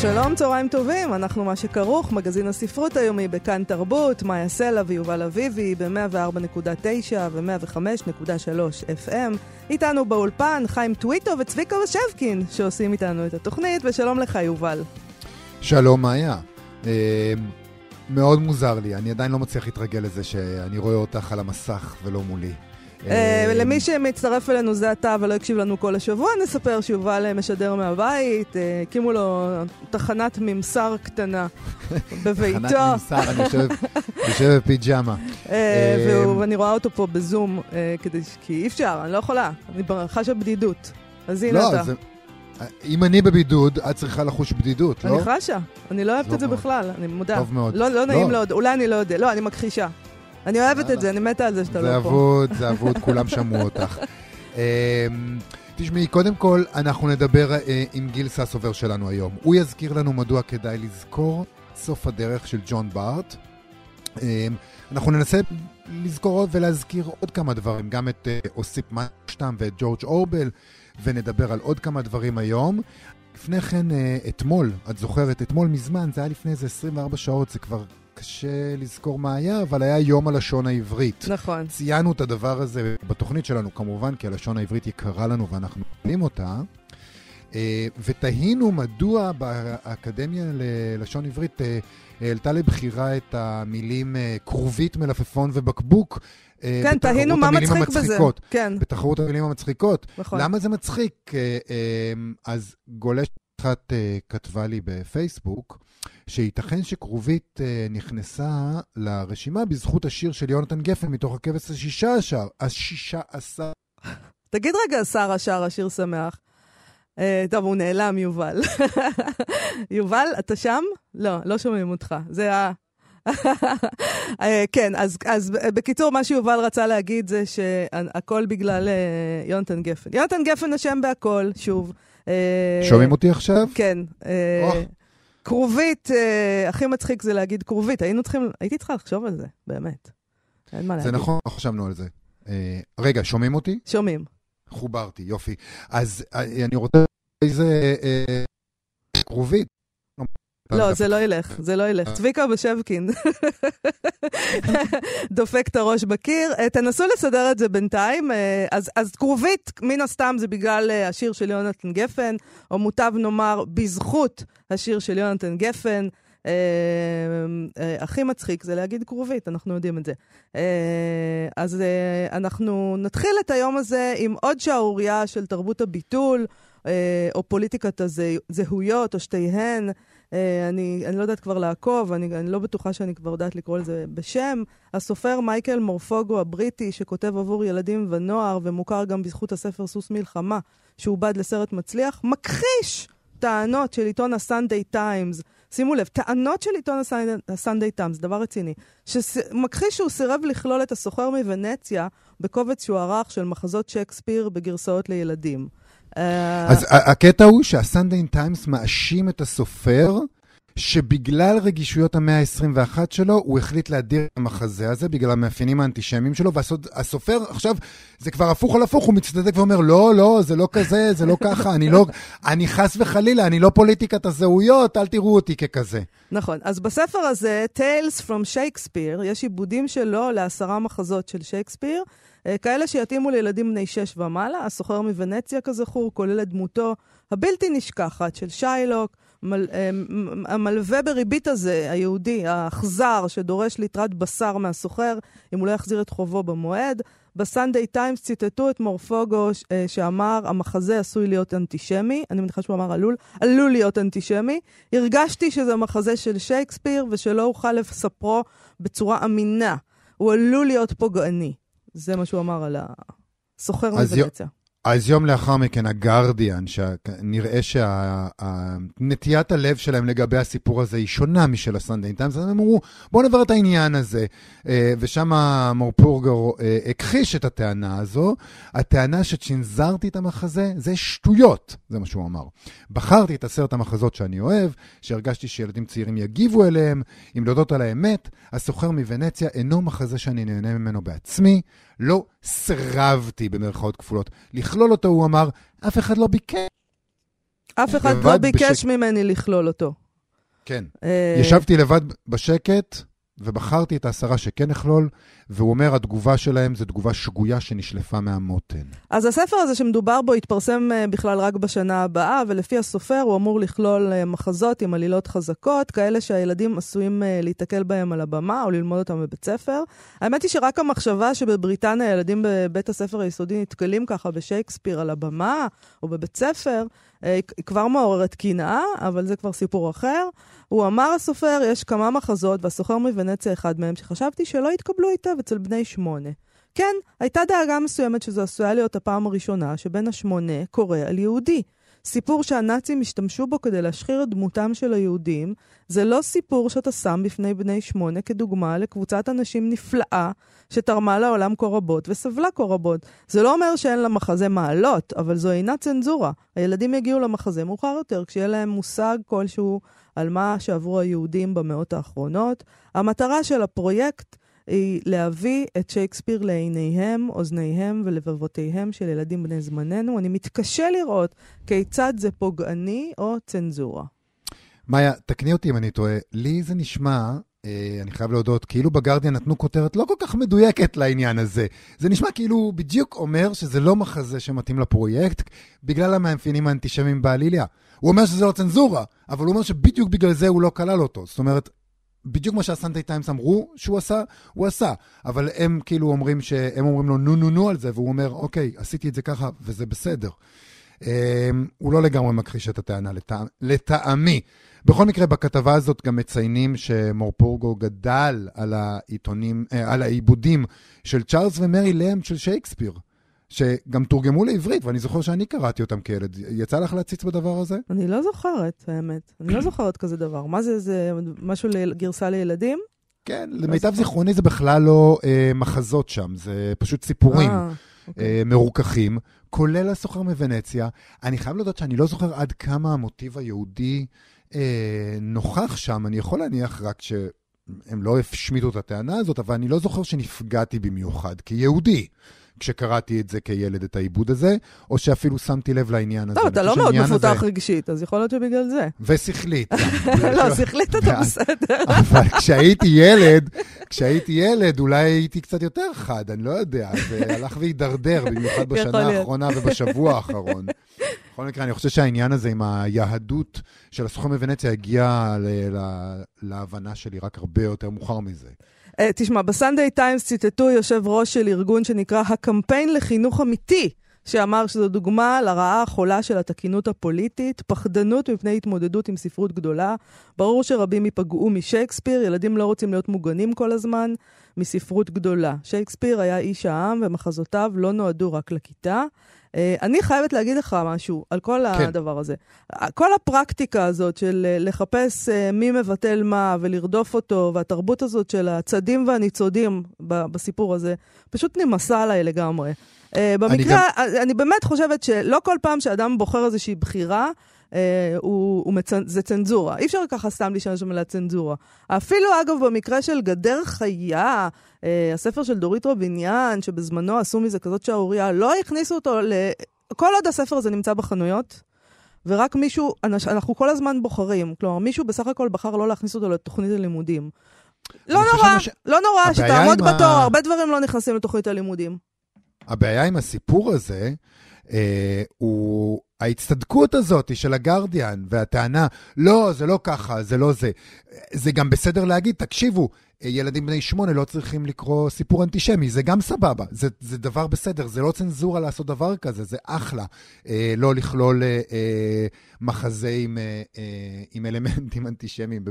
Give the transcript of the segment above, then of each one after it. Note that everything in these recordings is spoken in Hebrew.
שלום, צהריים טובים, אנחנו מה שכרוך, מגזין הספרות היומי בכאן תרבות, מאיה סלע ויובל אביבי ב-104.9 ו-105.3 FM. איתנו באולפן חיים טוויטו וצביקה ושבקין, שעושים איתנו את התוכנית, ושלום לך, יובל. שלום, מאיה. אה, מאוד מוזר לי, אני עדיין לא מצליח להתרגל לזה שאני רואה אותך על המסך ולא מולי. אה, אה, למי שמצטרף אלינו זה אתה ולא הקשיב לנו כל השבוע, נספר שיובל אה, משדר מהבית, הקימו לו תחנת ממסר קטנה בביתו. תחנת ממסר, אני יושב בפיג'מה. ואני רואה אותו פה בזום, כי אי אפשר, אני לא יכולה, אני חשה בדידות. אז הנה לא, אתה. אם אני בבידוד, את צריכה לחוש בדידות, לא? אני חשה, אני לא אוהבת את זה בכלל, אני מודה. טוב מאוד. לא, לא נעים לא. אולי אני לא יודע, לא, אני מכחישה. אני אוהבת את זה, אני מתה על זה שאתה לא פה. זה אבוד, זה אבוד, כולם שמעו אותך. אמ, תשמעי, קודם כל, אנחנו נדבר אה, עם גיל ססובר שלנו היום. הוא יזכיר לנו מדוע כדאי לזכור סוף הדרך של ג'ון בארט. אמ, אנחנו ננסה לזכור ולהזכיר עוד כמה דברים, גם את אה, אוסיפ משטם ואת ג'ורג' אורבל, ונדבר על עוד כמה דברים היום. לפני כן, אה, אתמול, את זוכרת, אתמול מזמן, זה היה לפני איזה 24 שעות, זה כבר קשה לזכור מה היה, אבל היה יום הלשון העברית. נכון. ציינו את הדבר הזה בתוכנית שלנו, כמובן, כי הלשון העברית יקרה לנו ואנחנו מבינים אותה. אה, ותהינו מדוע באקדמיה ללשון עברית אה, העלתה לבחירה את המילים אה, כרובית, מלפפון ובקבוק. כן, תהינו מה מצחיק המצחיקות, בזה. כן. בתחרות המילים המצחיקות. נכון. למה זה מצחיק? אז גולש אחת כתבה לי בפייסבוק, שייתכן שכרובית אה, נכנסה לרשימה בזכות השיר של יונתן גפן מתוך הכבש השישה עשר. השישה עשר. תגיד רגע, שרה שרה שיר שמח. אה, טוב, הוא נעלם, יובל. יובל, אתה שם? לא, לא שומעים אותך. זה ה... אה, כן, אז, אז בקיצור, מה שיובל רצה להגיד זה שהכל בגלל יונתן גפן. יונתן גפן אשם בהכל, שוב. שומעים אותי עכשיו? כן. כרובית, אה, הכי מצחיק זה להגיד כרובית. היינו צריכים, הייתי צריכה לחשוב על זה, באמת. אין מה להגיד. זה נכון, לא חשבנו על זה. אה, רגע, שומעים אותי? שומעים. חוברתי, יופי. אז אה, אני רוצה איזה אה, כרובית. לא, זה לא ילך, זה לא ילך. צביקה בשבקין דופק את הראש בקיר. תנסו לסדר את זה בינתיים. אז, אז כרובית, מן הסתם זה בגלל השיר של יונתן גפן, או מוטב נאמר, בזכות השיר של יונתן גפן. אה, אה, הכי מצחיק זה להגיד כרובית, אנחנו יודעים את זה. אה, אז אה, אנחנו נתחיל את היום הזה עם עוד שערורייה של תרבות הביטול, אה, או פוליטיקת הזהויות, או שתיהן. אה, אני, אני לא יודעת כבר לעקוב, אני, אני לא בטוחה שאני כבר יודעת לקרוא לזה בשם. הסופר מייקל מורפוגו הבריטי, שכותב עבור ילדים ונוער, ומוכר גם בזכות הספר סוס מלחמה, שעובד לסרט מצליח, מכחיש טענות של עיתון ה Sunday Times. שימו לב, טענות של עיתון ה Sunday Times, דבר רציני, שמכחיש שהוא סירב לכלול את הסוחר מוונציה בקובץ שהוא ערך של מחזות שייקספיר בגרסאות לילדים. אה, אז הקטע הוא שה Sunday Times מאשים את הסופר שבגלל רגישויות המאה ה-21 שלו, הוא החליט להדיר את המחזה הזה בגלל המאפיינים האנטישמיים שלו, והסופר עכשיו, זה כבר הפוך על הפוך, הוא מצטדק ואומר, לא, לא, זה לא כזה, זה לא ככה, אני לא, אני חס וחלילה, אני לא פוליטיקת הזהויות, אל תראו אותי ככזה. נכון, אז בספר הזה, Tales from Shakespeare, יש עיבודים שלו לעשרה מחזות של שייקספיר. אה, כאלה שיתאימו לילדים בני שש ומעלה. הסוחר מוונציה, כזכור, כולל את דמותו הבלתי נשכחת של שיילוק, מל, אה, המלווה בריבית הזה, היהודי, האכזר, שדורש ליטרת בשר מהסוחר, אם הוא לא יחזיר את חובו במועד. בסנדיי טיימס ציטטו את מורפוגו אה, שאמר, המחזה עשוי להיות אנטישמי. אני מניחה שהוא אמר עלול, עלול להיות אנטישמי. הרגשתי שזה מחזה של שייקספיר ושלא אוכל לספרו בצורה אמינה. הוא עלול להיות פוגעני. זה מה שהוא אמר על הסוחר מוונציה. אז יום לאחר מכן, הגרדיאן, שנראה שנטיית הלב שלהם לגבי הסיפור הזה היא שונה משל הסנדיין טיימס, אז הם אמרו, בואו נברר את העניין הזה. אה, ושם מור פורגר אה, הכחיש את הטענה הזו. הטענה שצ'ינזרתי את המחזה, זה שטויות, זה מה שהוא אמר. בחרתי את עשרת המחזות שאני אוהב, שהרגשתי שילדים צעירים יגיבו אליהם. אם להודות על האמת, הסוחר מוונציה אינו מחזה שאני נהנה ממנו בעצמי. לא סרבתי, במרכאות כפולות. לכלול אותו, הוא אמר, אף אחד לא ביקש. אף אחד לא ביקש בשק... ממני לכלול אותו. כן. אה... ישבתי לבד בשקט, ובחרתי את העשרה שכן אכלול, והוא אומר, התגובה שלהם זו תגובה שגויה שנשלפה מהמותן. אז הספר הזה שמדובר בו יתפרסם אה, בכלל רק בשנה הבאה, ולפי הסופר הוא אמור לכלול אה, מחזות עם עלילות חזקות, כאלה שהילדים עשויים אה, להתקל בהם על הבמה או ללמוד אותם בבית ספר. האמת היא שרק המחשבה שבבריטניה ילדים בבית הספר היסודי נתקלים ככה בשייקספיר על הבמה או בבית ספר, היא כבר מעוררת קנאה, אבל זה כבר סיפור אחר. הוא אמר הסופר, יש כמה מחזות, והסוחר מוונציה אחד מהם, שחשבתי שלא יתקבלו היטב אצל בני שמונה. כן, הייתה דאגה מסוימת שזו עשויה להיות הפעם הראשונה שבן השמונה קורא על יהודי. סיפור שהנאצים השתמשו בו כדי להשחיר את דמותם של היהודים, זה לא סיפור שאתה שם בפני בני שמונה כדוגמה לקבוצת אנשים נפלאה שתרמה לעולם כה רבות וסבלה כה רבות. זה לא אומר שאין למחזה מעלות, אבל זו אינה צנזורה. הילדים יגיעו למחזה מאוחר יותר, כשיהיה להם מושג כלשהו על מה שעברו היהודים במאות האחרונות. המטרה של הפרויקט היא להביא את שייקספיר לעיניהם, אוזניהם ולבבותיהם של ילדים בני זמננו. אני מתקשה לראות כיצד זה פוגעני או צנזורה. מאיה, תקני אותי אם אני טועה, לי זה נשמע, אה, אני חייב להודות, כאילו בגרדיאן נתנו כותרת לא כל כך מדויקת לעניין הזה. זה נשמע כאילו הוא בדיוק אומר שזה לא מחזה שמתאים לפרויקט, בגלל המאפיינים האנטישמיים בעליליה. הוא אומר שזה לא צנזורה, אבל הוא אומר שבדיוק בגלל זה הוא לא כלל אותו. זאת אומרת, בדיוק מה שהסנטי טיימס אמרו שהוא עשה, הוא עשה. אבל הם כאילו אומרים שהם אומרים לו נו נו נו על זה, והוא אומר, אוקיי, עשיתי את זה ככה וזה בסדר. אמ, הוא לא לגמרי מכחיש את הטענה לטע... לטעמי. בכל מקרה, בכתבה הזאת גם מציינים שמור פורגו גדל על העיתונים, אה, על העיבודים של צ'ארלס ומרי למפ של שייקספיר. שגם תורגמו לעברית, ואני זוכר שאני קראתי אותם כילד. יצא לך להציץ בדבר הזה? אני לא זוכרת, האמת. אני לא זוכרת כזה דבר. מה זה, זה משהו לגרסה לילדים? כן, לא למיטב זיכרוני זה בכלל לא אה, מחזות שם, זה פשוט סיפורים אה, אוקיי. אה, מרוככים, כולל הסוחר מוונציה. אני חייב להודות שאני לא זוכר עד כמה המוטיב היהודי אה, נוכח שם, אני יכול להניח רק ש... הם לא השמיטו את הטענה הזאת, אבל אני לא זוכר שנפגעתי במיוחד כיהודי. כשקראתי את זה כילד, את העיבוד הזה, או שאפילו שמתי לב לעניין הזה. לא, אתה לא מאוד מפותח הזה... רגשית, אז יכול להיות שבגלל זה. ושכלית. לא, שכלית אתה בסדר. אבל כשהייתי ילד, כשהייתי ילד, אולי הייתי קצת יותר חד, אני לא יודע, זה הלך והידרדר, במיוחד בשנה האחרונה ובשבוע האחרון. בכל מקרה, אני חושב שהעניין הזה עם היהדות של הסוכן מוונציה הגיע להבנה שלי רק הרבה יותר מאוחר מזה. Uh, תשמע, בסנדיי טיימס ציטטו יושב ראש של ארגון שנקרא הקמפיין לחינוך אמיתי, שאמר שזו דוגמה לרעה החולה של התקינות הפוליטית, פחדנות מפני התמודדות עם ספרות גדולה. ברור שרבים ייפגעו משייקספיר, ילדים לא רוצים להיות מוגנים כל הזמן מספרות גדולה. שייקספיר היה איש העם ומחזותיו לא נועדו רק לכיתה. Uh, אני חייבת להגיד לך משהו על כל כן. הדבר הזה. כל הפרקטיקה הזאת של uh, לחפש uh, מי מבטל מה ולרדוף אותו, והתרבות הזאת של הצדים והניצודים בסיפור הזה, פשוט נמאסה עליי לגמרי. במקרה, אני, גם... אני באמת חושבת שלא כל פעם שאדם בוחר איזושהי בחירה, Uh, הוא, הוא מצנ... זה צנזורה. אי אפשר ככה סתם להשתמש במילה צנזורה. אפילו, אגב, במקרה של גדר חיה, uh, הספר של דורית רוביניאן, שבזמנו עשו מזה כזאת שערורייה, לא הכניסו אותו ל... כל עוד הספר הזה נמצא בחנויות, ורק מישהו, אנחנו כל הזמן בוחרים. כלומר, מישהו בסך הכל בחר לא להכניס אותו לתוכנית הלימודים. לא נורא, ש... לא נורא, שתעמוד בתור, ה... הרבה דברים לא נכנסים לתוכנית הלימודים. הבעיה עם הסיפור הזה, אה, הוא ההצטדקות הזאת של הגרדיאן והטענה, לא, זה לא ככה, זה לא זה. זה גם בסדר להגיד, תקשיבו, ילדים בני שמונה לא צריכים לקרוא סיפור אנטישמי, זה גם סבבה, זה, זה דבר בסדר, זה לא צנזורה לעשות דבר כזה, זה אחלה. אה, לא לכלול אה, אה, מחזה עם, אה, אה, עם אלמנטים אנטישמיים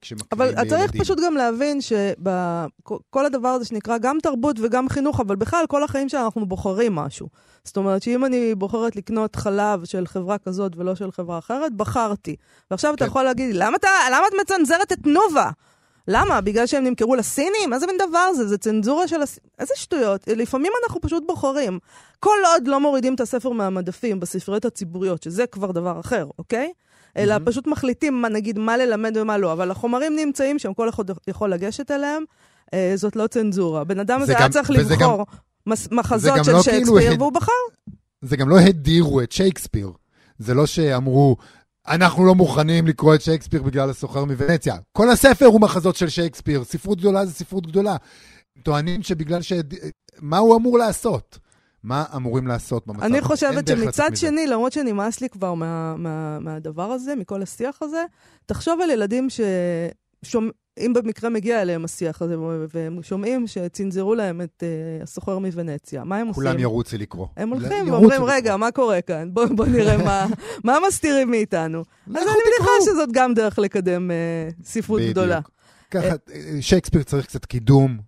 כשמקריאים לילדים. אבל צריך פשוט גם להבין שכל הדבר הזה שנקרא גם תרבות וגם חינוך, אבל בכלל כל החיים שאנחנו בוחרים משהו. זאת אומרת שאם אני בוחרת לקנות חלב של חברה כזאת ולא של חברה אחרת, בחרתי. ועכשיו כן. אתה יכול להגיד, למה, אתה, למה את מצנזרת את תנובה? למה? בגלל שהם נמכרו לסינים? איזה מין דבר זה? זה צנזורה של הסינים? איזה שטויות. לפעמים אנחנו פשוט בוחרים. כל עוד לא מורידים את הספר מהמדפים בספריות הציבוריות, שזה כבר דבר אחר, אוקיי? אלא mm-hmm. פשוט מחליטים, מה, נגיד, מה ללמד ומה לא. אבל החומרים נמצאים שם, כל אחד יכול לגשת אליהם. אה, זאת לא צנזורה. בן אדם הזה היה צריך לבחור גם, מחזות של לא שייקספיר, כאילו והוא בחר. זה גם לא הדירו את שייקספיר. זה לא שאמרו, אנחנו לא מוכנים לקרוא את שייקספיר בגלל הסוחר מוונציה. כל הספר הוא מחזות של שייקספיר, ספרות גדולה זה ספרות גדולה. טוענים שבגלל ש... מה הוא אמור לעשות? מה אמורים לעשות במצב הזה? אני חושבת שמצד שני, למרות שנמאס לי כבר מה, מה, מהדבר הזה, מכל השיח הזה, תחשוב על ילדים ש... אם במקרה מגיע אליהם השיח הזה, והם שומעים שצנזרו להם את uh, הסוחר מוונציה, מה הם עושים? כולם ירוצו לקרוא. הם הולכים ואומרים, רגע, מה קורה כאן? בואו בוא נראה מה, מסתירים מאיתנו. אז אני מניחה שזאת גם דרך לקדם uh, ספרות גדולה. ככה, אה, שייקספיר צריך קצת קידום,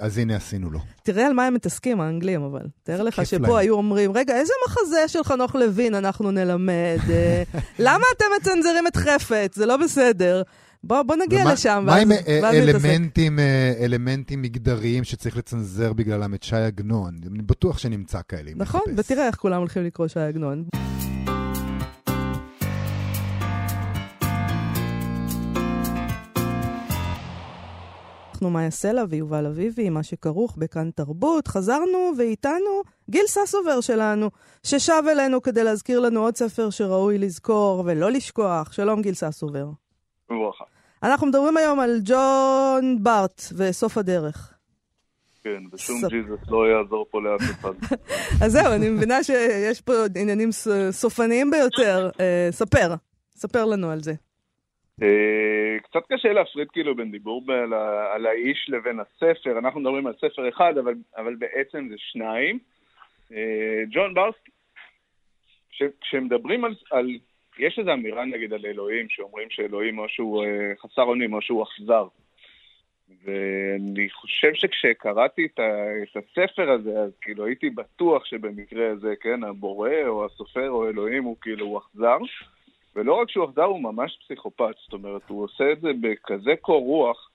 אז הנה עשינו לו. תראה על מה הם מתעסקים, האנגלים, אבל. תאר לך שפה להם. היו אומרים, רגע, איזה מחזה של חנוך לוין אנחנו נלמד? למה אתם מצנזרים את חפץ? זה לא בסדר. בוא, בוא נגיע ומה, לשם, מה עם ואז אלמנטים, אה, אלמנטים מגדריים שצריך לצנזר בגללם את שי עגנון? אני בטוח שנמצא כאלה. נכון, ותראה איך כולם הולכים לקרוא שי עגנון. אנחנו מאיה סלע ויובל אביבי, מה שכרוך בכאן תרבות. חזרנו ואיתנו גיל ססובר שלנו, ששב אלינו כדי להזכיר לנו עוד ספר שראוי לזכור ולא לשכוח. שלום גיל ססובר. וברכה. אנחנו מדברים היום על ג'ון בארט וסוף הדרך. כן, ושום ס... ג'יזוס לא יעזור פה לאף אחד. אז זהו, אני מבינה שיש פה עניינים סופניים ביותר. אה, ספר, ספר לנו על זה. אה, קצת קשה להפריד כאילו בין דיבור על, על האיש לבין הספר. אנחנו מדברים על ספר אחד, אבל, אבל בעצם זה שניים. אה, ג'ון בארט, כשמדברים על, על יש איזו אמירה נגיד על אלוהים, שאומרים שאלוהים או שהוא אה, חסר אונים או שהוא אכזר. ואני חושב שכשקראתי את, ה, את הספר הזה, אז כאילו הייתי בטוח שבמקרה הזה, כן, הבורא או הסופר או אלוהים הוא כאילו הוא אכזר. ולא רק שהוא אכזר, הוא ממש פסיכופת. זאת אומרת, הוא עושה את זה בכזה קור רוח,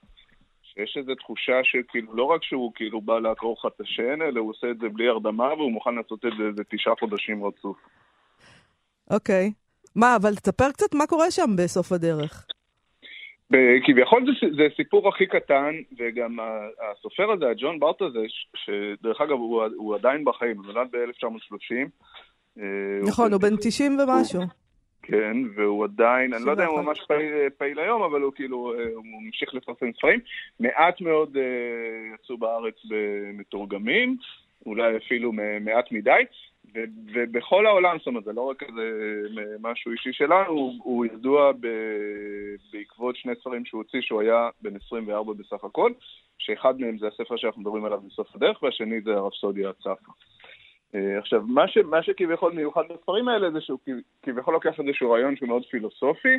שיש איזו תחושה שכאילו לא רק שהוא כאילו בא לעקור לך את השן, אלא הוא עושה את זה בלי הרדמה והוא מוכן לעשות את זה איזה תשעה חודשים רצוף. אוקיי. Okay. מה, אבל תספר קצת מה קורה שם בסוף הדרך. כביכול זה, זה סיפור הכי קטן, וגם הסופר הזה, הג'ון בארט הזה, שדרך אגב הוא, הוא עדיין בחיים, הוא נולד ב-1930. אה, נכון, הוא בן 90 ומשהו. כן, והוא עדיין, אני לא יודע אם הוא ממש פעיל, פעיל היום, אבל הוא כאילו, אה, הוא ממשיך לפרסם ספרים. מעט מאוד אה, יצאו בארץ במתורגמים, אולי אפילו מעט מדי. ובכל העולם, זאת אומרת, זה לא רק איזה משהו אישי שלנו, הוא, הוא ידוע ב, בעקבות שני ספרים שהוא הוציא, שהוא היה בן 24 בסך הכל, שאחד מהם זה הספר שאנחנו מדברים עליו בסוף הדרך, והשני זה הרפסודיה הצפה. אה, עכשיו, מה, ש, מה שכביכול מיוחד בספרים האלה זה שהוא כביכול לוקח איזשהו רעיון שהוא מאוד פילוסופי,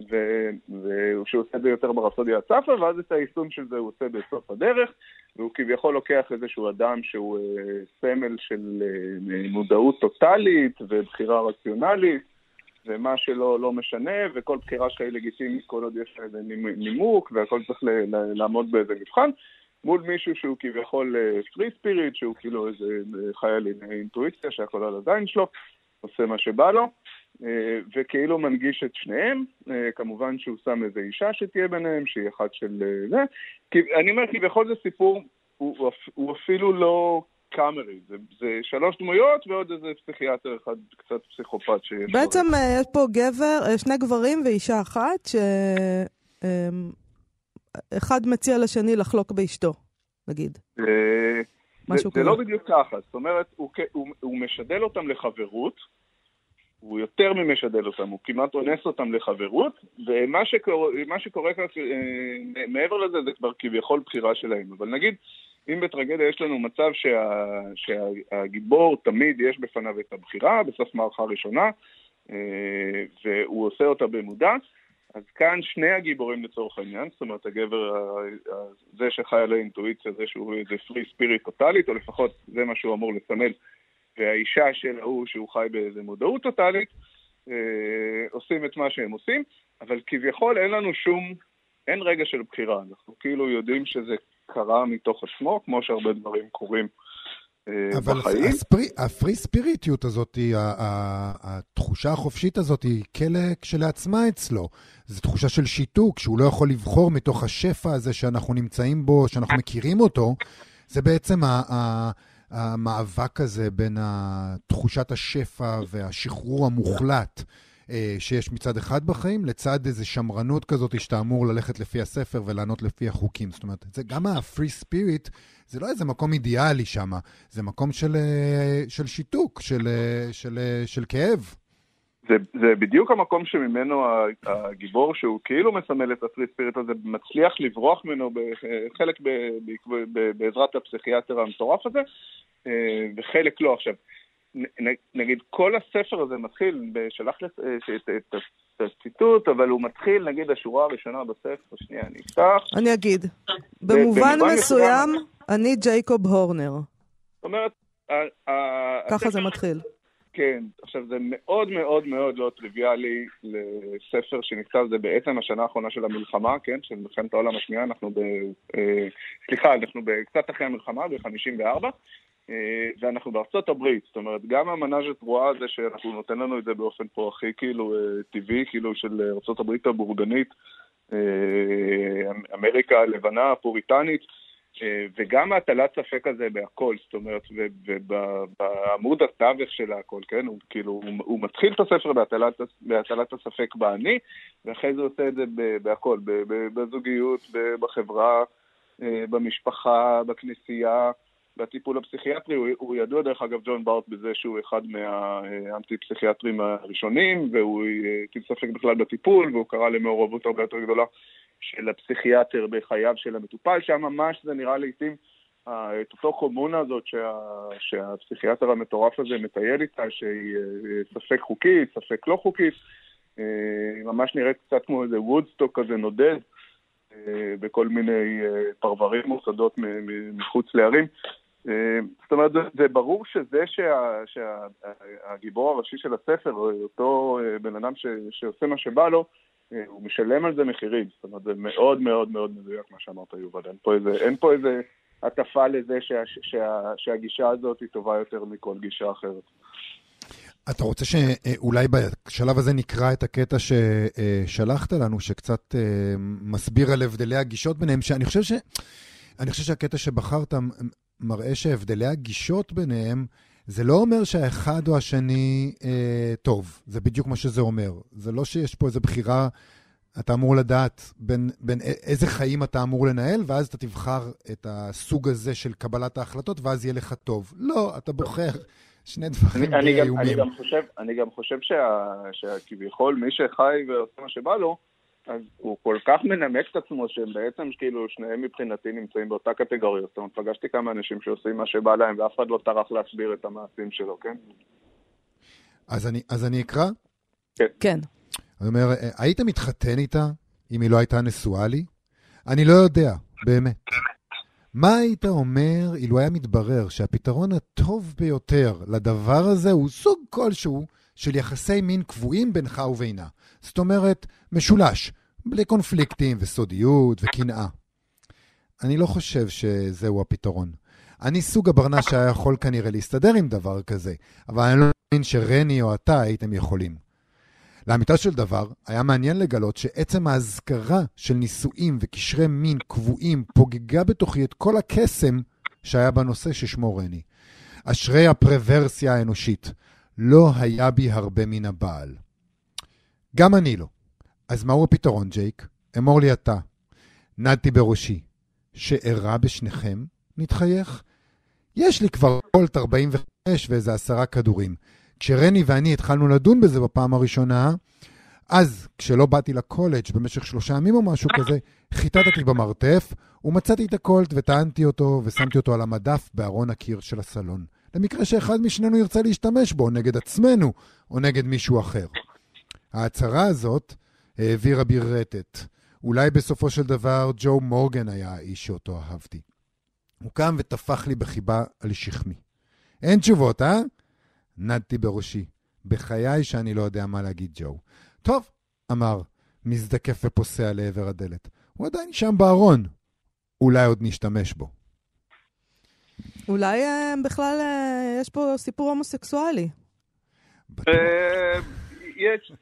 ושהוא עושה את זה יותר ברפסודיה הצפה, ואז את היישום של זה הוא עושה בסוף הדרך, והוא כביכול לוקח איזשהו אדם שהוא אה, סמל של אה, מודעות טוטאלית ובחירה רציונלית, ומה שלא לא משנה, וכל בחירה שלך היא לגיטימית כל עוד יש איזה נימוק, והכל צריך ל, ל, לעמוד באיזה מבחן, מול מישהו שהוא כביכול פרי אה, ספיריט, שהוא כאילו איזה אה, חייל אינטואיציה שהכל על הזין שלו, עושה מה שבא לו. אה, וכאילו מנגיש את שניהם, אה, כמובן שהוא שם איזה אישה שתהיה ביניהם, שהיא אחת של אה, זה. כי, אני אומר, כי בכל זה סיפור, הוא, הוא אפילו לא קאמרי, זה, זה שלוש דמויות ועוד איזה פסיכיאטר אחד קצת פסיכופת שיש בעצם פה. יש פה גבר, שני גברים ואישה אחת, שאחד מציע לשני לחלוק באשתו, נגיד. משהו זה, זה לא בדיוק ככה, זאת אומרת, הוא, הוא, הוא משדל אותם לחברות, הוא יותר ממשדל אותם, הוא כמעט אונס אותם לחברות, ומה שקורה, שקורה כאן, אה, מעבר לזה, זה כבר כביכול בחירה שלהם. אבל נגיד, אם בטרגדיה יש לנו מצב שה, שהגיבור תמיד יש בפניו את הבחירה, בסוף מערכה ראשונה, אה, והוא עושה אותה במודע, אז כאן שני הגיבורים לצורך העניין, זאת אומרת הגבר, זה שחי על האינטואיציה, זה שהוא איזה פרי ספיריט טוטאלית, או לפחות זה מה שהוא אמור לסמל, והאישה של ההוא שהוא חי באיזה מודעות טוטאלית, אה, עושים את מה שהם עושים, אבל כביכול אין לנו שום, אין רגע של בחירה, אנחנו כאילו יודעים שזה קרה מתוך עצמו, כמו שהרבה דברים קורים אה, אבל בחיים. הספרי, הפרי ספיריטיות הזאת, התחושה החופשית הזאת, היא כלא כשלעצמה אצלו. זו תחושה של שיתוק, שהוא לא יכול לבחור מתוך השפע הזה שאנחנו נמצאים בו, שאנחנו מכירים אותו. זה בעצם המאבק הזה בין תחושת השפע והשחרור המוחלט. אה, שיש מצד אחד בחיים, לצד איזו שמרנות כזאת שאתה אמור ללכת לפי הספר ולענות לפי החוקים. זאת אומרת, זה גם ה-free spirit, זה לא איזה מקום אידיאלי שם, זה מקום של, אה, של שיתוק, של, אה, של, של כאב. זה, זה בדיוק המקום שממנו הגיבור, שהוא כאילו מסמל את הפרי ספיריט הזה, מצליח לברוח ממנו חלק בעזרת הפסיכיאטר המטורף הזה, וחלק לא. עכשיו, נגיד כל הספר הזה מתחיל, שלח לי את הציטוט, אבל הוא מתחיל, נגיד, השורה הראשונה בספר, שנייה, אני אפתח. אני אגיד, במובן מסוים, אני ג'ייקוב הורנר. זאת אומרת, ככה זה מתחיל. כן, עכשיו זה מאוד מאוד מאוד לא טריוויאלי לספר שנכתב, זה בעצם השנה האחרונה של המלחמה, כן, של מלחמת העולם השנייה, אנחנו ב... אה, סליחה, אנחנו קצת אחרי המלחמה, ב-54, אה, ואנחנו בארצות הברית, זאת אומרת, גם המנאז' התרועה הזה שאנחנו נותן לנו את זה באופן פה הכי כאילו אה, טבעי, כאילו של ארצות הברית הבורגנית, אה, אמריקה הלבנה, הפוריטנית, וגם הטלת ספק הזה בהכל, זאת אומרת, ובעמוד התווך של הכל, כן? הוא כאילו, הוא, הוא מתחיל את הספר בהטלת, בהטלת הספק באני, ואחרי זה עושה את זה בהכל, בזוגיות, בחברה, במשפחה, בכנסייה. בטיפול הפסיכיאטרי, הוא, הוא ידוע דרך אגב ג'ון בארט בזה שהוא אחד מהאנטי-פסיכיאטרים הראשונים, והוא הטיל ספק בכלל בטיפול, והוא קרא למעורבות הרבה יותר גדולה של הפסיכיאטר בחייו של המטופל, שם ממש זה נראה לעיתים את אותו קומונה הזאת שה, שהפסיכיאטר המטורף הזה מטייל איתה, שהיא אה, ספק חוקית, ספק לא חוקית, אה, ממש נראית קצת כמו איזה וודסטוק כזה נודד. אה, בכל מיני פרברים מוסדות מחוץ לערים. אה, זאת אומרת, זה, ברור שזה שה, שהגיבור הראשי של הספר, אותו אה, בן אדם ש, שעושה מה שבא לו, אה, הוא משלם על זה מחירים. זאת אומרת, זה מאוד מאוד מאוד מדויק מה שאמרת, יובל. אין פה איזה, אין פה איזה הטפה לזה שה, שה, שהגישה הזאת היא טובה יותר מכל גישה אחרת. אתה רוצה שאולי בשלב הזה נקרא את הקטע ששלחת לנו, שקצת מסביר על הבדלי הגישות ביניהם, שאני חושב ש... חושב שהקטע שבחרת מראה שהבדלי הגישות ביניהם, זה לא אומר שהאחד או השני אה, טוב, זה בדיוק מה שזה אומר. זה לא שיש פה איזו בחירה, אתה אמור לדעת בין, בין איזה חיים אתה אמור לנהל, ואז אתה תבחר את הסוג הזה של קבלת ההחלטות, ואז יהיה לך טוב. לא, אתה בוחר שני דברים אני, אני, גם, אני גם חושב, אני גם חושב שכביכול מי שחי ועושה מה שבא לו, אז הוא כל כך מנמק את עצמו שהם בעצם כאילו שניהם מבחינתי נמצאים באותה קטגוריה. זאת אומרת, פגשתי כמה אנשים שעושים מה שבא להם ואף אחד לא טרח להסביר את המעשים שלו, כן? אז אני, אז אני אקרא? כן. כן. אני אומר, היית מתחתן איתה אם היא לא הייתה נשואה לי? אני לא יודע, באמת. מה היית אומר אילו היה מתברר שהפתרון הטוב ביותר לדבר הזה הוא סוג כלשהו של יחסי מין קבועים בינך ובינה? זאת אומרת, משולש, בלי קונפליקטים וסודיות וקנאה. אני לא חושב שזהו הפתרון. אני סוג הברנש שהיה יכול כנראה להסתדר עם דבר כזה, אבל אני לא מאמין שרני או אתה הייתם יכולים. לאמיתה של דבר, היה מעניין לגלות שעצם ההזכרה של נישואים וקשרי מין קבועים פוגגה בתוכי את כל הקסם שהיה בנושא ששמו רני. אשרי הפרוורסיה האנושית, לא היה בי הרבה מן הבעל. גם אני לא. אז מהו הפתרון, ג'ייק? אמור לי אתה. נדתי בראשי. שאירע בשניכם? נתחייך. יש לי כבר קולט 45 ואיזה עשרה כדורים. כשרני ואני התחלנו לדון בזה בפעם הראשונה, אז, כשלא באתי לקולג' במשך שלושה ימים או משהו כזה, חיטטתי במרתף, ומצאתי את הקולט וטענתי אותו ושמתי אותו על המדף בארון הקיר של הסלון. למקרה שאחד משנינו ירצה להשתמש בו נגד עצמנו או נגד מישהו אחר. ההצהרה הזאת העבירה בי רטט. אולי בסופו של דבר ג'ו מורגן היה האיש שאותו אהבתי. הוא קם וטפח לי בחיבה על שכמי. אין תשובות, אה? נדתי בראשי. בחיי שאני לא יודע מה להגיד ג'ו. טוב, אמר, מזדקף ופוסע לעבר הדלת. הוא עדיין שם בארון. אולי עוד נשתמש בו. אולי אה, בכלל אה, יש פה סיפור הומוסקסואלי. אה, יש,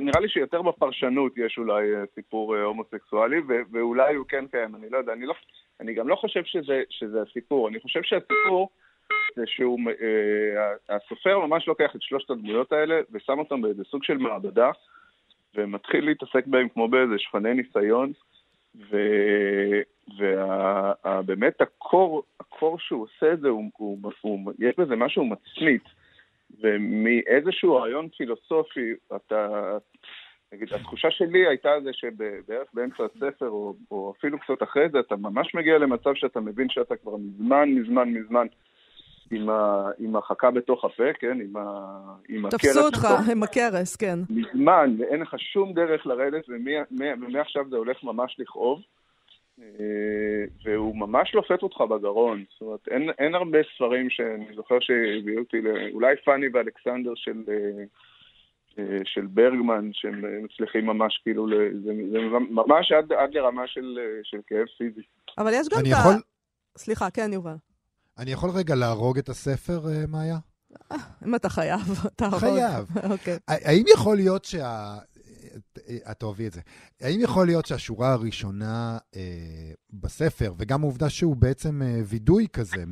נראה לי שיותר בפרשנות יש אולי סיפור הומוסקסואלי, ו- ואולי הוא כן קיים, אני לא יודע, אני, לא, אני גם לא חושב שזה, שזה הסיפור, אני חושב שהסיפור זה שהוא, הסופר ממש לוקח את שלושת הדמויות האלה ושם אותם באיזה סוג של מעבדה, ומתחיל להתעסק בהם כמו באיזה שפני ניסיון, ובאמת הקור, הקור שהוא עושה את זה, הוא, הוא, הוא, יש בזה משהו מצמית. ומאיזשהו רעיון פילוסופי, אתה, נגיד, התחושה שלי הייתה זה שבערך באמצע הספר, או, או אפילו קצת אחרי זה, אתה ממש מגיע למצב שאתה מבין שאתה כבר מזמן, מזמן, מזמן עם, ה, עם החכה בתוך הפה, כן? עם, ה, עם הקרס תפסו אותך בתוך- עם הכרס, כן. מזמן, ואין לך שום דרך לרדת, ומעכשיו זה הולך ממש לכאוב. אה, והוא ממש לופת אותך בגרון. זאת אומרת, אין, אין הרבה ספרים שאני זוכר שהביאו אותי, אולי פאני ואלכסנדר של, אה, אה, של ברגמן, שהם מצליחים ממש כאילו, זה, זה ממש עד, עד לרמה של, של כאב פיזי. אבל יש גם אני את ה... יכול, סליחה, כן, יובל. אני יכול רגע להרוג את הספר, מאיה? אם אתה חייב, אתה יכול. חייב. אוקיי. האם יכול להיות שה... את תאהבי את זה. האם יכול להיות שהשורה הראשונה אה, בספר, וגם העובדה שהוא בעצם אה, וידוי כזה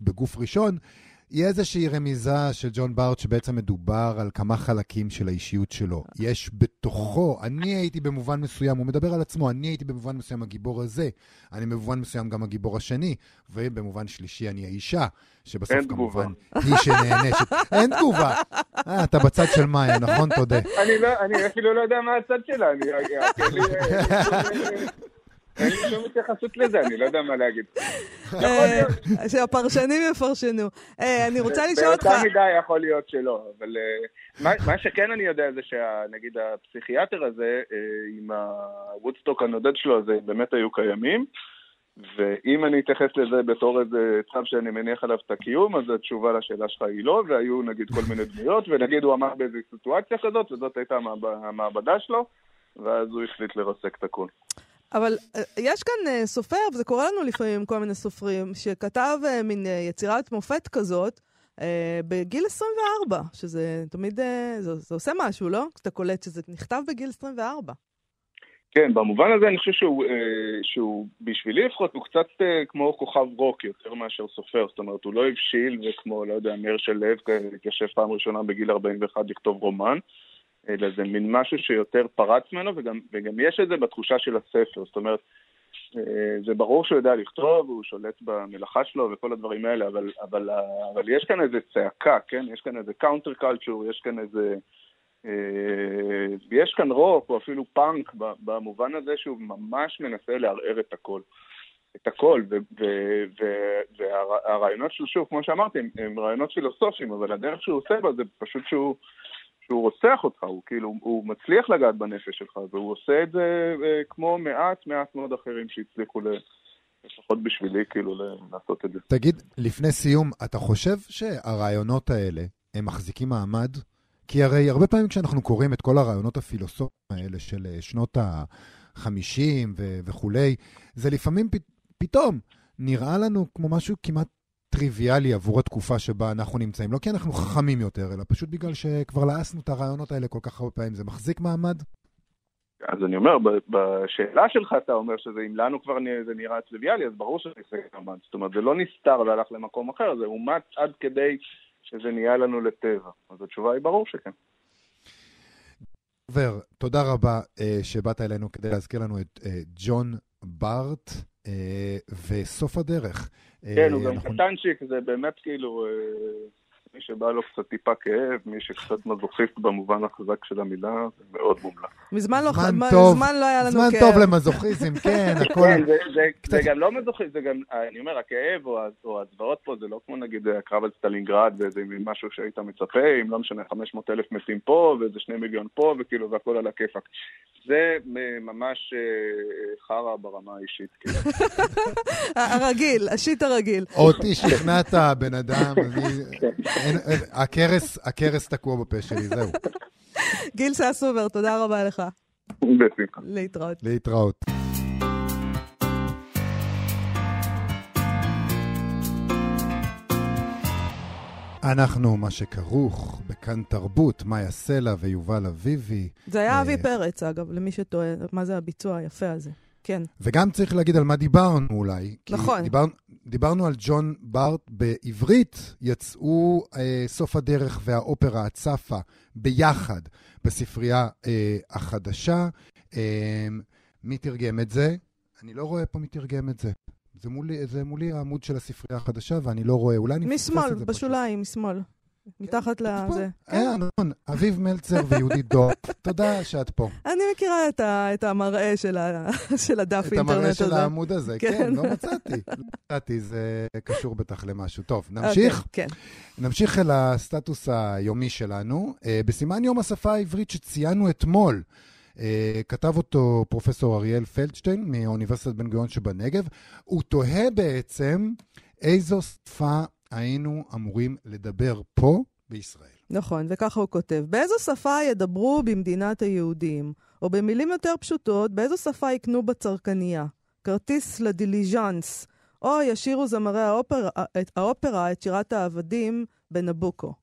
בגוף ראשון, היא איזושהי רמיזה של ג'ון בארט שבעצם מדובר על כמה חלקים של האישיות שלו. יש בתוכו, אני הייתי במובן מסוים, הוא מדבר על עצמו, אני הייתי במובן מסוים הגיבור הזה, אני במובן מסוים גם הגיבור השני, ובמובן שלישי אני האישה, שבסוף. כמובן היא שנענשת. אין תגובה. אה, אתה בצד של מאיה, נכון? תודה. אני, לא, אני אפילו לא יודע מה הצד שלה, אני, אין לי, שום התייחסות לזה, אני לא יודע מה להגיד. אה, שהפרשנים יפרשנו. אה, אני רוצה לשאול אותך... באותה מידה יכול להיות שלא, אבל אה, מה, שכן אני יודע זה שנגיד הפסיכיאטר הזה, עם הוודסטוק הנודד שלו, זה באמת היו קיימים, ואם אני אתייחס לזה בתור איזה צו שאני מניח עליו את הקיום, אז התשובה לשאלה שלך היא לא, והיו נגיד כל מיני דמויות, ונגיד הוא עמד באיזו סיטואציה כזאת, וזאת הייתה המעב- המעבדה שלו, ואז הוא החליט לרסק את הכול. אבל אה, יש כאן אה, סופר, וזה קורה לנו לפעמים כל מיני סופרים, שכתב אה, מין אה, יצירת מופת כזאת אה, בגיל 24, שזה תמיד, אה, זה, זה עושה משהו, לא? כשאתה קולט שזה נכתב בגיל 24. כן, במובן הזה אני חושב שהוא, אה, שהוא בשבילי לפחות, הוא קצת אה, כמו כוכב רוק יותר מאשר סופר. זאת אומרת, הוא לא הבשיל וכמו, לא יודע, מאיר של לב, התיישב פעם ראשונה בגיל 41 לכתוב רומן, אלא זה מין משהו שיותר פרץ ממנו, וגם, וגם יש את זה בתחושה של הספר. זאת אומרת, אה, זה ברור שהוא יודע לכתוב, הוא שולט במלאכה שלו וכל הדברים האלה, אבל, אבל, אבל יש כאן איזה צעקה, כן? יש כאן איזה counter culture, יש כאן איזה... אה, יש כאן רוק או אפילו פאנק במובן הזה שהוא ממש מנסה לערער את הכל. את הכל, והרעיונות שלו, שוב, כמו שאמרתי, הם רעיונות פילוסופיים, אבל הדרך שהוא עושה בה זה פשוט שהוא, שהוא רוצח אותך, הוא כאילו, הוא מצליח לגעת בנפש שלך, והוא עושה את זה אה, כמו מעט מעט מאוד אחרים שהצליחו, ל- לפחות בשבילי, כאילו, לעשות את זה. תגיד, לפני סיום, אתה חושב שהרעיונות האלה, הם מחזיקים מעמד? כי הרי הרבה פעמים כשאנחנו קוראים את כל הרעיונות הפילוסופיים האלה של אה, שנות ה-50 ו- וכולי, זה לפעמים פ- פתאום נראה לנו כמו משהו כמעט טריוויאלי עבור התקופה שבה אנחנו נמצאים. לא כי אנחנו חכמים יותר, אלא פשוט בגלל שכבר לעסנו את הרעיונות האלה כל כך הרבה פעמים. זה מחזיק מעמד? אז אני אומר, בשאלה שלך אתה אומר שזה אם לנו כבר זה נראה טריוויאלי, אז ברור שזה יחזיק מעמד. זאת אומרת, זה לא נסתר והלך למקום אחר, זה אומץ עד כדי שזה נהיה לנו לטבע. אז התשובה היא ברור שכן. ור, תודה רבה אה, שבאת אלינו כדי להזכיר לנו את אה, ג'ון בארט וסוף הדרך. אה, כן, הוא גם אנחנו- קטנצ'יק, זה באמת כאילו... אה, מי שבא לו קצת טיפה כאב, מי שקצת מזוכיסט במובן החזק של המילה, זה מאוד מומלץ. מזמן לא, זמן מה- טוב, מזמן לא היה לנו זמן כאב. טוב למזוכיזם, כן, הכל... כן, זה, זה, קצת- זה גם לא מזוכיסט, זה גם, אני אומר, הכאב או, הזוועות פה, זה לא כמו נגיד הקרב על סטלינגרד, ואיזה מין משהו שהיית מצפה, אם לא משנה, 500 אלף מתים פה, ואיזה שני מיליון פה, וכאילו, והכל על הכיפאק. זה אה, ממש אה, חרא ברמה האישית, כאילו. הרגיל, השיט הרגיל. אותי שכנעת, בן אדם, אני- אין- הכרס- הכרס תקוע בפה שלי, זהו. גיל ססובר, תודה רבה לך. בשמחה. להתראות. להתראות. אנחנו, מה שכרוך, בכאן תרבות, מאיה סלע ויובל אביבי. זה היה אה, אבי פרץ, אגב, למי שטועה, מה זה הביצוע היפה הזה. כן. וגם צריך להגיד על מה דיברנו אולי. נכון. דיבר, דיברנו על ג'ון בארט בעברית, יצאו אה, סוף הדרך והאופרה הצפה ביחד בספרייה אה, החדשה. אה, מי תרגם את זה? אני לא רואה פה מי תרגם את זה. זה מולי, זה מולי העמוד של הספרייה החדשה, ואני לא רואה, אולי אני מפספס משמאל, את זה פשוט. בשוליים, משמאל. מתחת לזה. אה, נכון, אביב מלצר ויהודית דור. תודה שאת פה. אני מכירה את את המראה של הדף את אינטרנט הזה. המראה של העמוד הזה, כן. כן, לא מצאתי. לא מצאתי, זה קשור בטח למשהו. טוב, נמשיך? אוקיי, כן. נמשיך אל הסטטוס היומי שלנו. אה, בסימן יום השפה העברית שציינו אתמול, אה, כתב אותו פרופסור אריאל פלדשטיין מאוניברסיטת בן גוריון שבנגב. הוא תוהה בעצם איזו שפה היינו אמורים לדבר פה בישראל. נכון, וככה הוא כותב. באיזו שפה ידברו במדינת היהודים? או במילים יותר פשוטות, באיזו שפה יקנו בצרכנייה? כרטיס לדיליז'אנס, או ישירו זמרי האופרה, את, האופרה את שירת העבדים בנבוקו.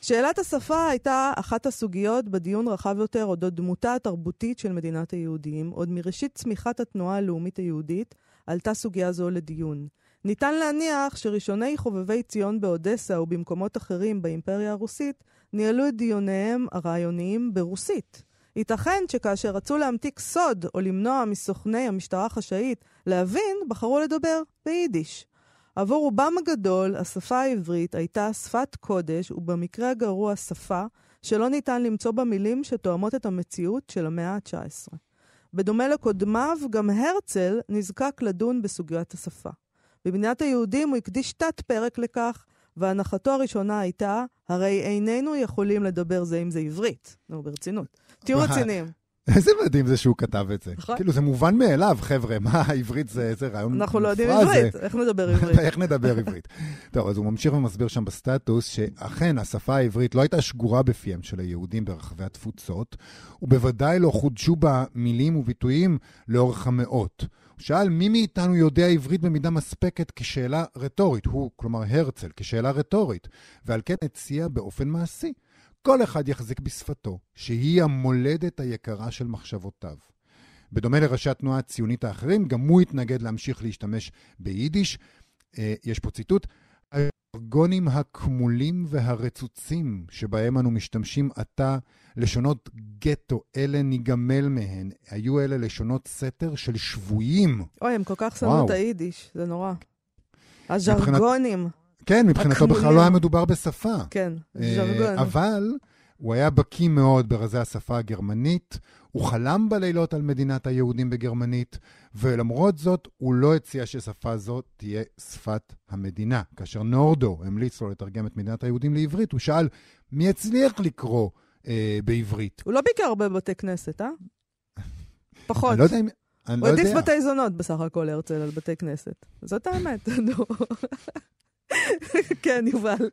שאלת השפה הייתה אחת הסוגיות בדיון רחב יותר אודות דמותה התרבותית של מדינת היהודים. עוד מראשית צמיחת התנועה הלאומית היהודית עלתה סוגיה זו לדיון. ניתן להניח שראשוני חובבי ציון באודסה ובמקומות אחרים באימפריה הרוסית ניהלו את דיוניהם הרעיוניים ברוסית. ייתכן שכאשר רצו להמתיק סוד או למנוע מסוכני המשטרה החשאית להבין, בחרו לדבר ביידיש. עבור רובם הגדול, השפה העברית הייתה שפת קודש, ובמקרה הגרוע שפה שלא ניתן למצוא בה מילים שתואמות את המציאות של המאה ה-19. בדומה לקודמיו, גם הרצל נזקק לדון בסוגיית השפה. במדינת היהודים הוא הקדיש תת-פרק לכך, והנחתו הראשונה הייתה, הרי איננו יכולים לדבר זה עם זה עברית. נו, ברצינות. תהיו? רציניים. איזה מדהים זה שהוא כתב את זה. נכון. כאילו, זה מובן מאליו, חבר'ה, מה העברית זה, איזה רעיון אנחנו לא יודעים. עברית, איך נדבר עברית? איך נדבר עברית? טוב, אז הוא ממשיך ומסביר שם בסטטוס שאכן השפה העברית לא הייתה שגורה בפיהם של היהודים ברחבי התפוצות, ובוודאי לא חודשו בה מילים וביטויים לאורך המאות. שאל מי מאיתנו יודע עברית במידה מספקת כשאלה רטורית, הוא, כלומר הרצל, כשאלה רטורית, ועל כן הציע באופן מעשי. כל אחד יחזיק בשפתו, שהיא המולדת היקרה של מחשבותיו. בדומה לראשי התנועה הציונית האחרים, גם הוא התנגד להמשיך להשתמש ביידיש. אה, יש פה ציטוט: הארגונים הכמולים והרצוצים שבהם אנו משתמשים עתה, לשונות גטו, אלה ניגמל מהן. היו אלה לשונות סתר של שבויים. אוי, הם כל כך שנאו וואו. את היידיש, זה נורא. הז'רגונים, כן, מבחינתו. בכלל לא היה מדובר בשפה. כן, אה, ז'רגון. אבל הוא היה בקיא מאוד ברזי השפה הגרמנית, הוא חלם בלילות על מדינת היהודים בגרמנית, ולמרות זאת, הוא לא הציע ששפה זו תהיה שפת המדינה. כאשר נורדו המליץ לו לתרגם את מדינת היהודים לעברית, הוא שאל, מי יצליח לקרוא אה, בעברית? הוא לא ביקר הרבה בבתי כנסת, אה? פחות. אני לא יודע אם... אני הוא לא העדיף יודע. בתי זונות בסך הכל, הרצל, על בתי כנסת. זאת האמת, נו. כן, יובל.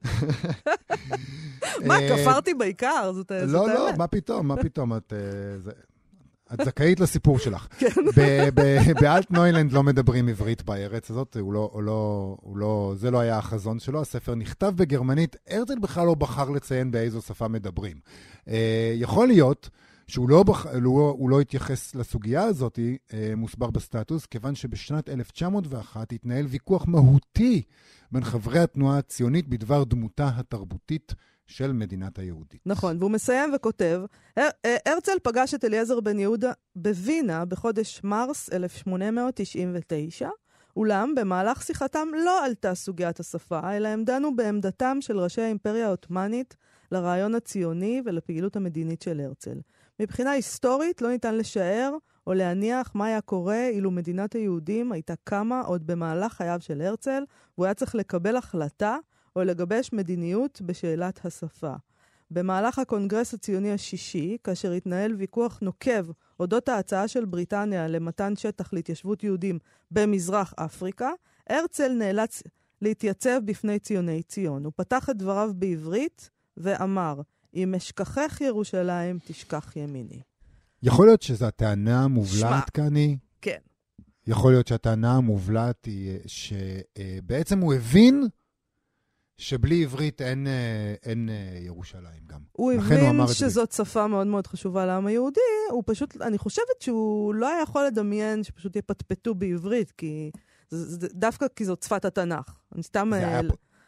מה, אה, כפרתי בעיקר? זאת זאת לא, לא, האמת. מה פתאום, מה פתאום, את... את זכאית לסיפור שלך. כן. באלטנוילנד לא מדברים עברית בארץ הזאת, הוא לא, הוא לא, הוא לא, זה לא היה החזון שלו, הספר נכתב בגרמנית, הרצל בכלל לא בחר לציין באיזו שפה מדברים. אה, יכול להיות שהוא לא, בח... הוא, הוא לא התייחס לסוגיה הזאת, אה, מוסבר בסטטוס, כיוון שבשנת 1901 התנהל ויכוח מהותי בין חברי התנועה הציונית בדבר דמותה התרבותית של מדינת היהודית. נכון, והוא מסיים וכותב, הר- אה, הרצל פגש את אליעזר בן יהודה בווינה בחודש מרס 1899, אולם במהלך שיחתם לא עלתה סוגיית השפה, אלא הם דנו בעמדתם של ראשי האימפריה העות'מאנית לרעיון הציוני ולפעילות המדינית של הרצל. מבחינה היסטורית לא ניתן לשער או להניח מה היה קורה אילו מדינת היהודים הייתה קמה עוד במהלך חייו של הרצל, והוא היה צריך לקבל החלטה או לגבש מדיניות בשאלת השפה. במהלך הקונגרס הציוני השישי, כאשר התנהל ויכוח נוקב אודות ההצעה של בריטניה למתן שטח להתיישבות יהודים במזרח אפריקה, הרצל נאלץ להתייצב בפני ציוני ציון. הוא פתח את דבריו בעברית ואמר, אם אשכחך ירושלים, תשכח ימיני. יכול להיות שזו הטענה המובלעת כאן היא... כן. יכול להיות שהטענה המובלעת היא שבעצם הוא הבין שבלי עברית אין, אה, אין אה, ירושלים גם. הוא הבין הוא שזאת שפה מאוד מאוד חשובה לעם היהודי, הוא פשוט, אני חושבת שהוא לא היה יכול לדמיין שפשוט יפטפטו בעברית, כי... דווקא כי זאת שפת התנ"ך. אני סתם... זה היה,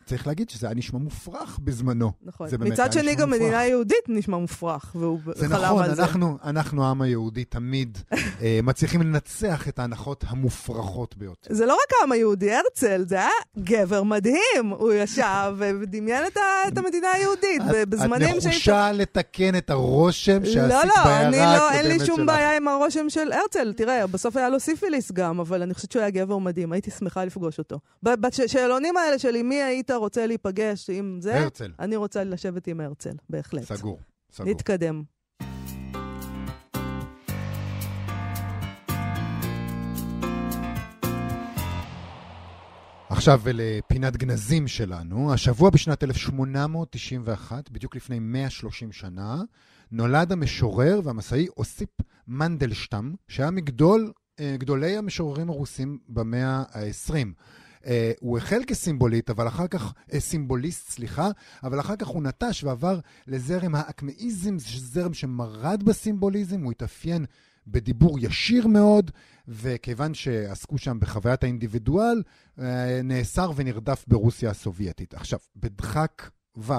צריך להגיד שזה היה נשמע מופרך בזמנו. נכון. מצד שני, גם מדינה יהודית נשמע מופרך, והוא חלם נכון, על זה. זה נכון, אנחנו, העם היהודי, תמיד אה, מצליחים לנצח את ההנחות המופרכות ביותר. זה לא רק העם היהודי, הרצל, זה היה גבר מדהים. הוא ישב ודמיין את, את המדינה היהודית, בזמנים שהיית... את נחושה לתקן את הרושם שעשית לא, לא, בהערה הקודמת שלך. לא, לא, אין לי שום בעיה עם הרושם של הרצל. תראה, בסוף היה לו סיפיליס גם, אבל אני חושבת שהוא היה גבר מדהים, הייתי שמחה לפגוש אותו. בשאלונים האלה של עם מי היית רוצה להיפגש עם זה, הרצל. אני רוצה לשבת עם הרצל, בהחלט. סגור, סגור. נתקדם. עכשיו לפינת גנזים שלנו. השבוע בשנת 1891, בדיוק לפני 130 שנה, נולד המשורר והמסאי אוסיפ מנדלשטם, שהיה מגדול, אה, גדולי המשוררים הרוסים במאה ה-20. Uh, הוא החל כסימבוליט, אבל אחר כך, uh, סימבוליסט, סליחה, אבל אחר כך הוא נטש ועבר לזרם האקמאיזם, זרם שמרד בסימבוליזם, הוא התאפיין בדיבור ישיר מאוד, וכיוון שעסקו שם בחוויית האינדיבידואל, uh, נאסר ונרדף ברוסיה הסובייטית. עכשיו, בדחק ו',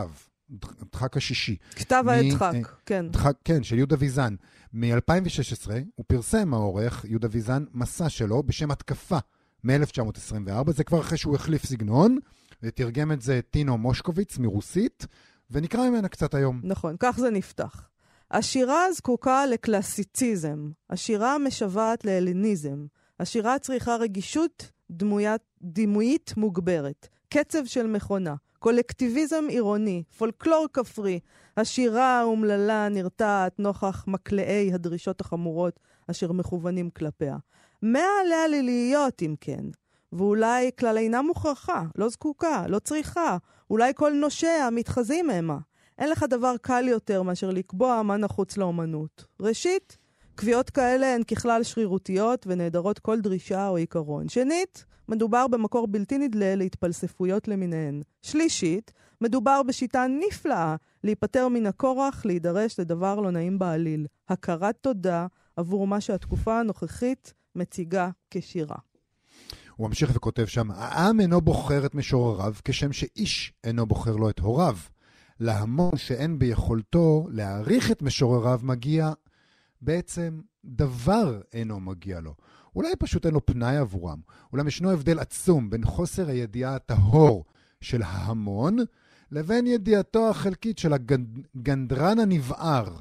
דחק השישי. כתב העת דחק, כן. דחק, כן, של יהודה ויזן. מ-2016 הוא פרסם, העורך, יהודה ויזן, מסע שלו בשם התקפה. מ-1924, זה כבר אחרי שהוא החליף סגנון, ותרגם את זה טינו מושקוביץ מרוסית, ונקרא ממנה קצת היום. נכון, כך זה נפתח. השירה זקוקה לקלאסיציזם, השירה משוועת להלניזם, השירה צריכה רגישות דמוית, דימויית מוגברת, קצב של מכונה, קולקטיביזם עירוני, פולקלור כפרי, השירה האומללה נרתעת נוכח מקלעי הדרישות החמורות אשר מכוונים כלפיה. מה עליה לי להיות, אם כן? ואולי כלל אינה מוכרחה, לא זקוקה, לא צריכה, אולי כל נושיה מתחזים המה. אין לך דבר קל יותר מאשר לקבוע מה נחוץ לאומנות. ראשית, קביעות כאלה הן ככלל שרירותיות ונעדרות כל דרישה או עיקרון. שנית, מדובר במקור בלתי נדלה להתפלספויות למיניהן. שלישית, מדובר בשיטה נפלאה להיפטר מן הכורח להידרש לדבר לא נעים בעליל. הכרת תודה עבור מה שהתקופה הנוכחית מציגה כשירה. הוא ממשיך וכותב שם, העם אינו בוחר את משורריו כשם שאיש אינו בוחר לו את הוריו. להמון שאין ביכולתו להעריך את משורריו מגיע, בעצם דבר אינו מגיע לו. אולי פשוט אין לו פנאי עבורם. אולם ישנו הבדל עצום בין חוסר הידיעה הטהור של ההמון לבין ידיעתו החלקית של הגנדרן הנבער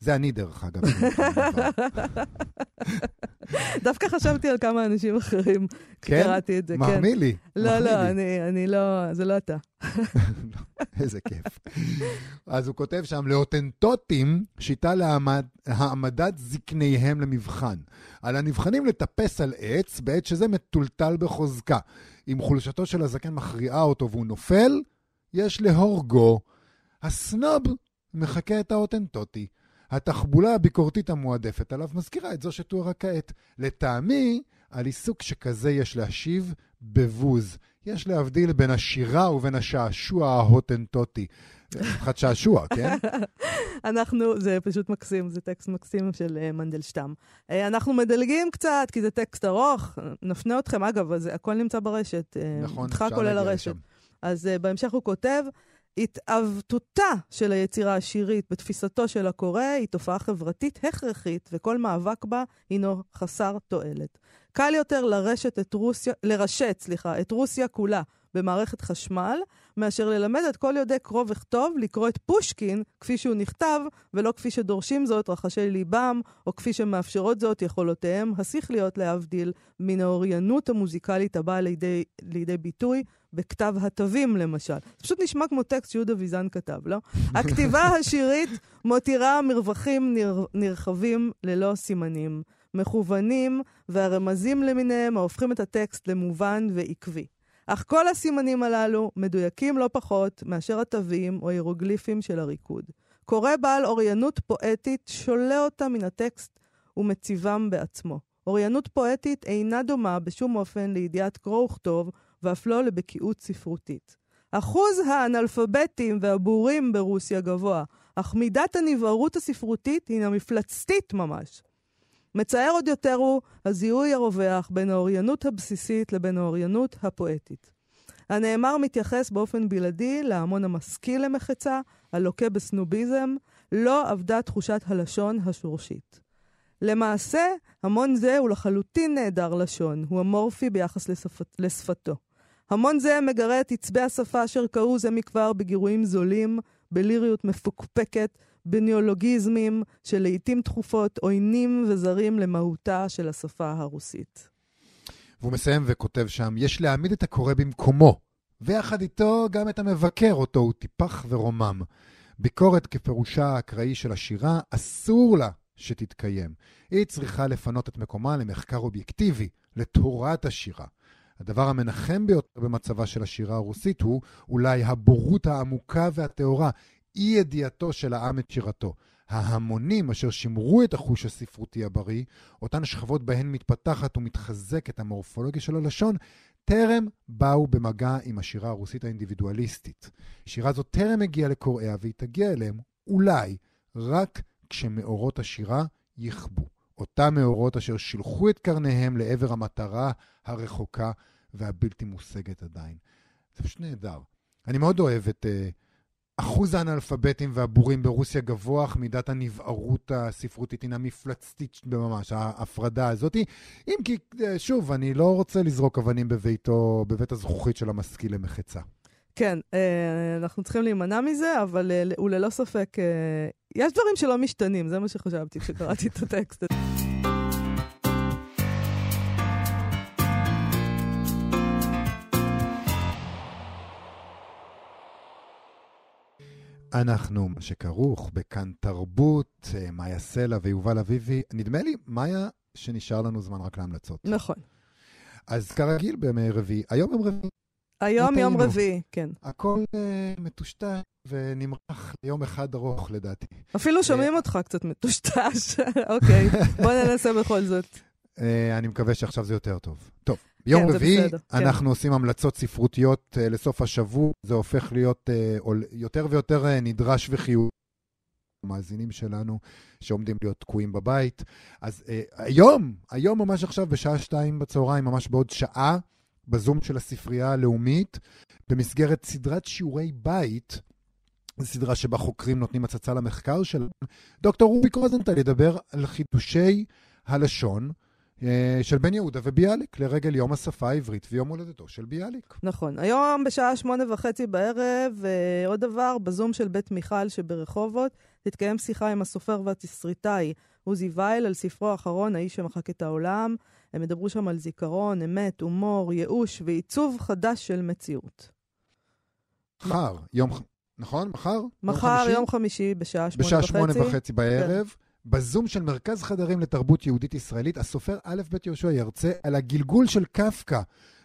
זה אני, דרך אגב. דווקא חשבתי על כמה אנשים אחרים כשקראתי את זה. כן? מחמיא לי. לא, לא, אני לא, זה לא אתה. איזה כיף. אז הוא כותב שם, לאותנטוטים, שיטה להעמדת זקניהם למבחן. על הנבחנים לטפס על עץ בעת שזה מטולטל בחוזקה. אם חולשתו של הזקן מכריעה אותו והוא נופל, יש להורגו. הסנוב מחקה את האותנטוטי. התחבולה הביקורתית המועדפת עליו מזכירה את זו שתוארה כעת. לטעמי, על עיסוק שכזה יש להשיב בבוז. יש להבדיל בין השירה ובין השעשוע ההוטנטוטי. חד שעשוע, כן? אנחנו, זה פשוט מקסים, זה טקסט מקסים של uh, מנדלשטם. Uh, אנחנו מדלגים קצת, כי זה טקסט ארוך, נפנה אתכם, אגב, זה, הכל נמצא ברשת. נכון, אפשר להגיע לשם. אז uh, בהמשך הוא כותב, התעוותותה של היצירה השירית בתפיסתו של הקורא היא תופעה חברתית הכרחית, וכל מאבק בה הינו חסר תועלת. קל יותר לרשת את רוסיה, לרשת, סליחה, את רוסיה כולה במערכת חשמל, מאשר ללמד את כל יודעי קרוא וכתוב לקרוא את פושקין כפי שהוא נכתב, ולא כפי שדורשים זאת רחשי ליבם, או כפי שמאפשרות זאת יכולותיהם השכליות להבדיל מן האוריינות המוזיקלית הבאה לידי, לידי ביטוי בכתב התווים למשל. זה פשוט נשמע כמו טקסט שיהודה ויזן כתב, לא? הכתיבה השירית מותירה מרווחים נר... נרחבים ללא סימנים, מכוונים והרמזים למיניהם ההופכים את הטקסט למובן ועקבי. אך כל הסימנים הללו מדויקים לא פחות מאשר התווים או הירוגליפים של הריקוד. קורא בעל אוריינות פואטית שולה אותה מן הטקסט ומציבם בעצמו. אוריינות פואטית אינה דומה בשום אופן לידיעת קרוא וכתוב, ואף לא לבקיאות ספרותית. אחוז האנאלפביתים והבורים ברוסיה גבוה, אך מידת הנבערות הספרותית הינה מפלצתית ממש. מצער עוד יותר הוא הזיהוי הרווח בין האוריינות הבסיסית לבין האוריינות הפואטית. הנאמר מתייחס באופן בלעדי להמון המשכיל למחצה, הלוקה בסנוביזם, לא אבדה תחושת הלשון השורשית. למעשה, המון זה הוא לחלוטין נעדר לשון, הוא אמורפי ביחס לשפת, לשפתו. המון זה מגרה את עצבי השפה אשר קראו זה מכבר בגירויים זולים, בליריות מפוקפקת, בניאולוגיזמים שלעיתים תכופות עוינים וזרים למהותה של השפה הרוסית. והוא מסיים וכותב שם, יש להעמיד את הקורא במקומו, ויחד איתו גם את המבקר אותו הוא טיפח ורומם. ביקורת כפירושה האקראי של השירה, אסור לה שתתקיים. היא צריכה לפנות את מקומה למחקר אובייקטיבי, לתורת השירה. הדבר המנחם ביותר במצבה של השירה הרוסית הוא אולי הבורות העמוקה והטהורה, אי ידיעתו של העם את שירתו. ההמונים אשר שימרו את החוש הספרותי הבריא, אותן שכבות בהן מתפתחת ומתחזקת המורפולוגיה של הלשון, טרם באו במגע עם השירה הרוסית האינדיבידואליסטית. שירה זו טרם הגיעה לקוראיה והיא תגיע אליהם, אולי, רק כשמאורות השירה יכבו. אותם מאורות אשר שילחו את קרניהם לעבר המטרה הרחוקה והבלתי מושגת עדיין. זה פשוט נהדר. אני מאוד אוהב את uh, אחוז האנאלפביתים והבורים ברוסיה גבוה, אך מידת הנבערות הספרותית הינה מפלצתית ממש, ההפרדה הזאת. אם כי, אה, שוב, אני לא רוצה לזרוק אבנים בביתו, בבית הזכוכית של המשכיל למחצה. כן, אה, אנחנו צריכים להימנע מזה, אבל הוא ללא ספק, יש דברים שלא משתנים, זה מה שחשבתי כשקראתי את הטקסט אנחנו, מה שכרוך בכאן תרבות, אה, מאיה סלע ויובל אביבי. נדמה לי, מאיה, שנשאר לנו זמן רק להמלצות. נכון. אז כרגיל בימי רביעי, היום יום רביעי. היום יום רביעי, כן. הכל uh, מטושטש ונמרח ליום אחד ארוך, לדעתי. אפילו שומעים uh, אותך קצת מטושטש. אוקיי, בוא ננסה בכל זאת. Uh, אני מקווה שעכשיו זה יותר טוב. טוב. ביום כן, רביעי כן. אנחנו כן. עושים המלצות ספרותיות uh, לסוף השבוע, זה הופך להיות uh, יותר ויותר נדרש וחיובי. המאזינים שלנו שעומדים להיות תקועים בבית. אז uh, היום, היום ממש עכשיו בשעה שתיים בצהריים, ממש בעוד שעה, בזום של הספרייה הלאומית, במסגרת סדרת שיעורי בית, זו סדרה שבה חוקרים נותנים הצצה למחקר שלהם, דוקטור רוביק רוזנטל ידבר על חידושי הלשון. אה, של בן יהודה וביאליק, לרגל יום השפה העברית ויום הולדתו של ביאליק. נכון. היום בשעה שמונה וחצי בערב, אה, עוד דבר, בזום של בית מיכל שברחובות, תתקיים שיחה עם הסופר והתסריטאי עוזי וייל על ספרו האחרון, האיש שמחק את העולם. הם ידברו שם על זיכרון, אמת, הומור, ייאוש ועיצוב חדש של מציאות. מחר, יום... נכון? מחר? מחר, יום, יום חמישי, בשעה שמונה וחצי. בשעה שמונה וחצי בערב. כן. בזום של מרכז חדרים לתרבות יהודית ישראלית, הסופר א' ב' יהושע ירצה על הגלגול של קפקא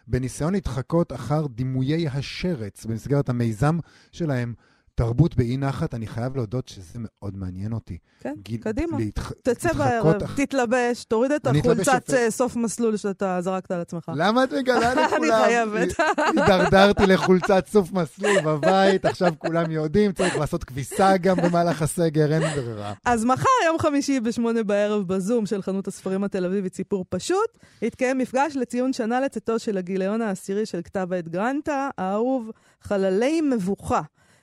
בניסיון להתחקות אחר דימויי השרץ במסגרת המיזם שלהם. תרבות באי נחת, אני חייב להודות שזה מאוד מעניין אותי. כן, גיל, קדימה. להתח... תצא בערב, אח... תתלבש, תוריד את החולצת uh, סוף מסלול שאתה זרקת על עצמך. למה את מגלה לכולם? אני חייבת. הידרדרתי לחולצת סוף מסלול בבית, עכשיו כולם יודעים, צריך לעשות כביסה גם במהלך הסגר, אין ברירה. אז מחר, יום חמישי בשמונה בערב, בזום של חנות הספרים התל אביבית סיפור פשוט, יתקיים מפגש לציון שנה לצאתו של הגיליון העשירי של כתב העת גרנטה, האהוב חללי מבוכה.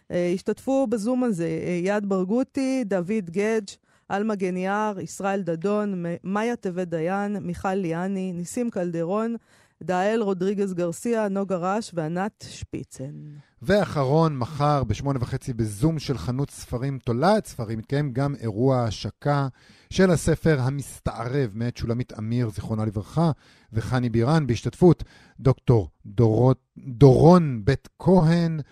השתתפו בזום הזה יד ברגותי, דוד גדג', עלמה גניאר, ישראל דדון, מאיה טבת דיין, מיכל ליאני, ניסים קלדרון, דאל רודריגז גרסיה, נוגה רש וענת שפיצן. ואחרון, מחר בשמונה וחצי בזום של חנות ספרים תולעת ספרים, מתקיים גם אירוע השקה של הספר המסתערב מאת שולמית אמיר, זיכרונה לברכה, וחני בירן, בהשתתפות דוקטור דורות, דורון בית כהן, אה,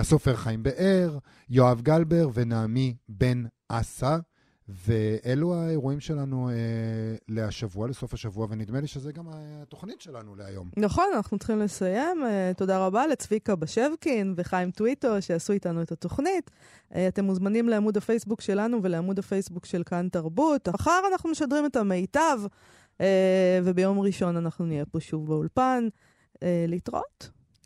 הסופר חיים באר, יואב גלבר ונעמי בן אסה. ואלו האירועים שלנו אה, להשבוע, לסוף השבוע, ונדמה לי שזה גם התוכנית שלנו להיום. נכון, אנחנו צריכים לסיים. אה, תודה רבה לצביקה בשבקין וחיים טוויטו שעשו איתנו את התוכנית. אה, אתם מוזמנים לעמוד הפייסבוק שלנו ולעמוד הפייסבוק של כאן תרבות. מחר אנחנו משדרים את המיטב, אה, וביום ראשון אנחנו נהיה פה שוב באולפן. אה, להתראות.